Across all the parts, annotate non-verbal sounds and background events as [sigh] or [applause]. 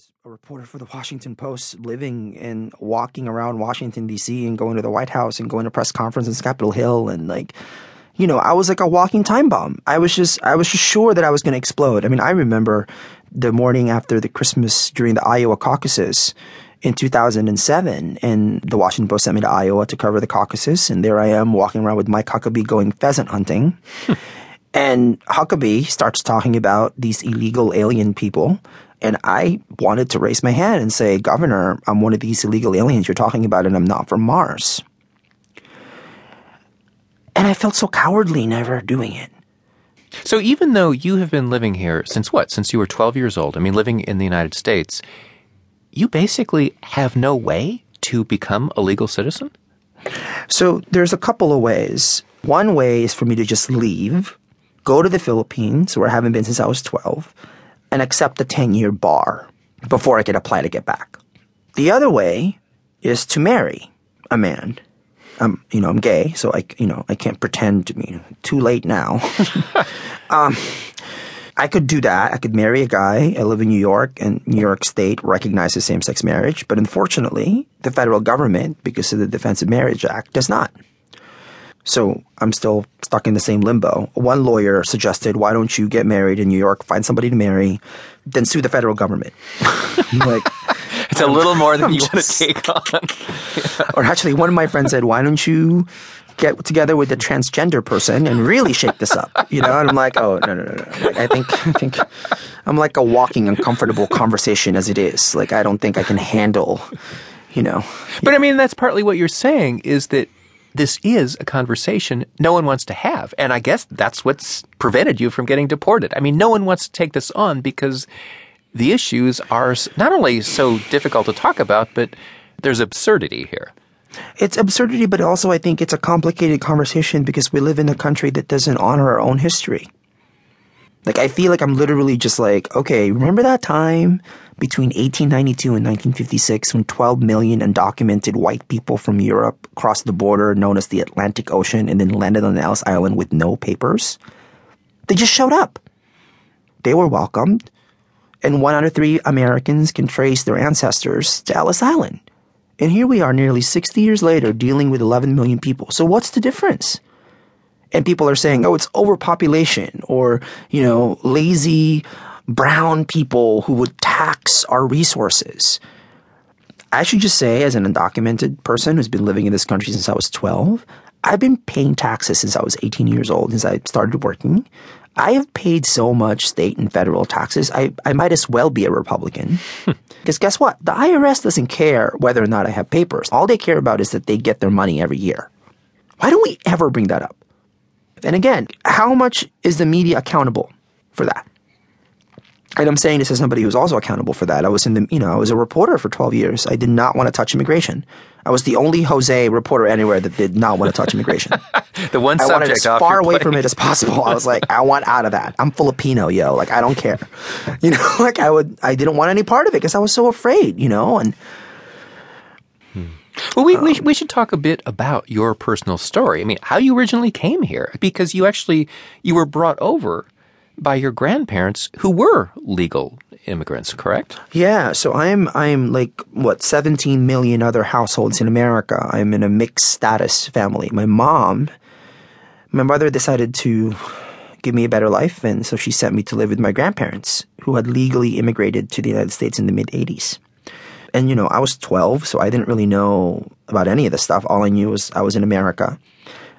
was a reporter for the Washington Post, living and walking around Washington D.C. and going to the White House and going to press conferences, Capitol Hill, and like, you know, I was like a walking time bomb. I was just, I was just sure that I was going to explode. I mean, I remember the morning after the Christmas during the Iowa caucuses in 2007, and the Washington Post sent me to Iowa to cover the caucuses, and there I am walking around with Mike Huckabee going pheasant hunting. [laughs] and Huckabee starts talking about these illegal alien people and I wanted to raise my hand and say, Governor, I'm one of these illegal aliens you're talking about, and I'm not from Mars. And I felt so cowardly never doing it. So even though you have been living here since what? Since you were 12 years old, I mean, living in the United States, you basically have no way to become a legal citizen? So there's a couple of ways. One way is for me to just leave, go to the Philippines, where I haven't been since I was 12 and accept a 10 year bar before I could apply to get back. The other way is to marry a man. I'm, you know, I'm gay, so I, you know, I can't pretend to be too late now. [laughs] um, I could do that. I could marry a guy. I live in New York, and New York State recognizes same-sex marriage. But unfortunately, the federal government, because of the Defense of Marriage Act, does not. So I'm still stuck in the same limbo. One lawyer suggested, why don't you get married in New York, find somebody to marry, then sue the federal government? [laughs] like, [laughs] it's a little more than I'm you just, want to take [laughs] on. Or actually, one of my friends said, why don't you get together with a transgender person and really shake this up? You know, and I'm like, oh no no no no. Like, I think I think I'm like a walking uncomfortable conversation as it is. Like I don't think I can handle. You know, but I mean that's partly what you're saying is that this is a conversation no one wants to have. And I guess that's what's prevented you from getting deported. I mean, no one wants to take this on because the issues are not only so difficult to talk about, but there's absurdity here. It's absurdity, but also I think it's a complicated conversation because we live in a country that doesn't honor our own history. Like, I feel like I'm literally just like, okay, remember that time between 1892 and 1956 when 12 million undocumented white people from Europe crossed the border known as the Atlantic Ocean and then landed on Ellis Island with no papers? They just showed up. They were welcomed, and one out of three Americans can trace their ancestors to Ellis Island. And here we are nearly 60 years later dealing with 11 million people. So what's the difference? And people are saying, oh, it's overpopulation or, you know, lazy brown people who would tax our resources. I should just say, as an undocumented person who's been living in this country since I was 12, I've been paying taxes since I was 18 years old, since I started working. I have paid so much state and federal taxes, I, I might as well be a Republican. [laughs] Because guess what? The IRS doesn't care whether or not I have papers. All they care about is that they get their money every year. Why don't we ever bring that up? And again, how much is the media accountable for that? And I'm saying this as somebody who's also accountable for that. I was in the, you know, I was a reporter for 12 years. I did not want to touch immigration. I was the only Jose reporter anywhere that did not want to touch immigration. [laughs] the one I subject as far away from it as possible. I was like, I want out of that. I'm Filipino, yo. Like, I don't care. [laughs] You know, [laughs] like I would, I didn't want any part of it because I was so afraid, you know, and hmm. Well, we, um, we, we should talk a bit about your personal story. I mean, how you originally came here, because you actually, you were brought over by your grandparents who were legal immigrants, correct? Yeah, so I'm I'm like what 17 million other households in America. I'm in a mixed status family. My mom, my mother decided to give me a better life, and so she sent me to live with my grandparents, who had legally immigrated to the United States in the mid 80s and you know, I was 12, so I didn't really know about any of this stuff. All I knew was I was in America.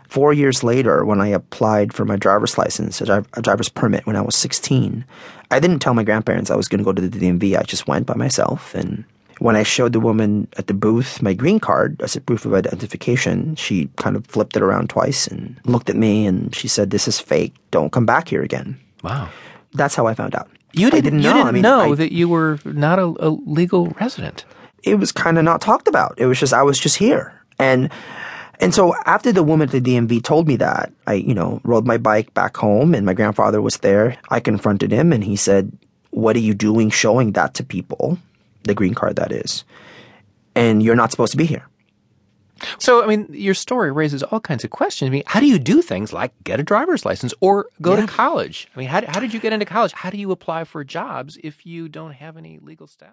Four years later, when I applied for my driver's license, a, a driver's permit when I was 16, I didn't tell my grandparents I was going to go to the DMV. I just went by myself. And when I showed the woman at the booth my green card as a proof of identification, she kind of flipped it around twice and looked at me and she said, This is fake. Don't come back here again. Wow. That's how I found out. You didn't, didn't you know. Didn't I mean, know I, that you were not a, a legal resident. It was kind of not talked about. It was just I was just here, and and so after the woman at the DMV told me that, I you know rode my bike back home, and my grandfather was there. I confronted him, and he said, "What are you doing, showing that to people, the green card that is, and you're not supposed to be here." So, I mean, your story raises all kinds of questions. I mean, how do you do things like get a driver's license or go yeah. to college? I mean, how, how did you get into college? How do you apply for jobs if you don't have any legal status?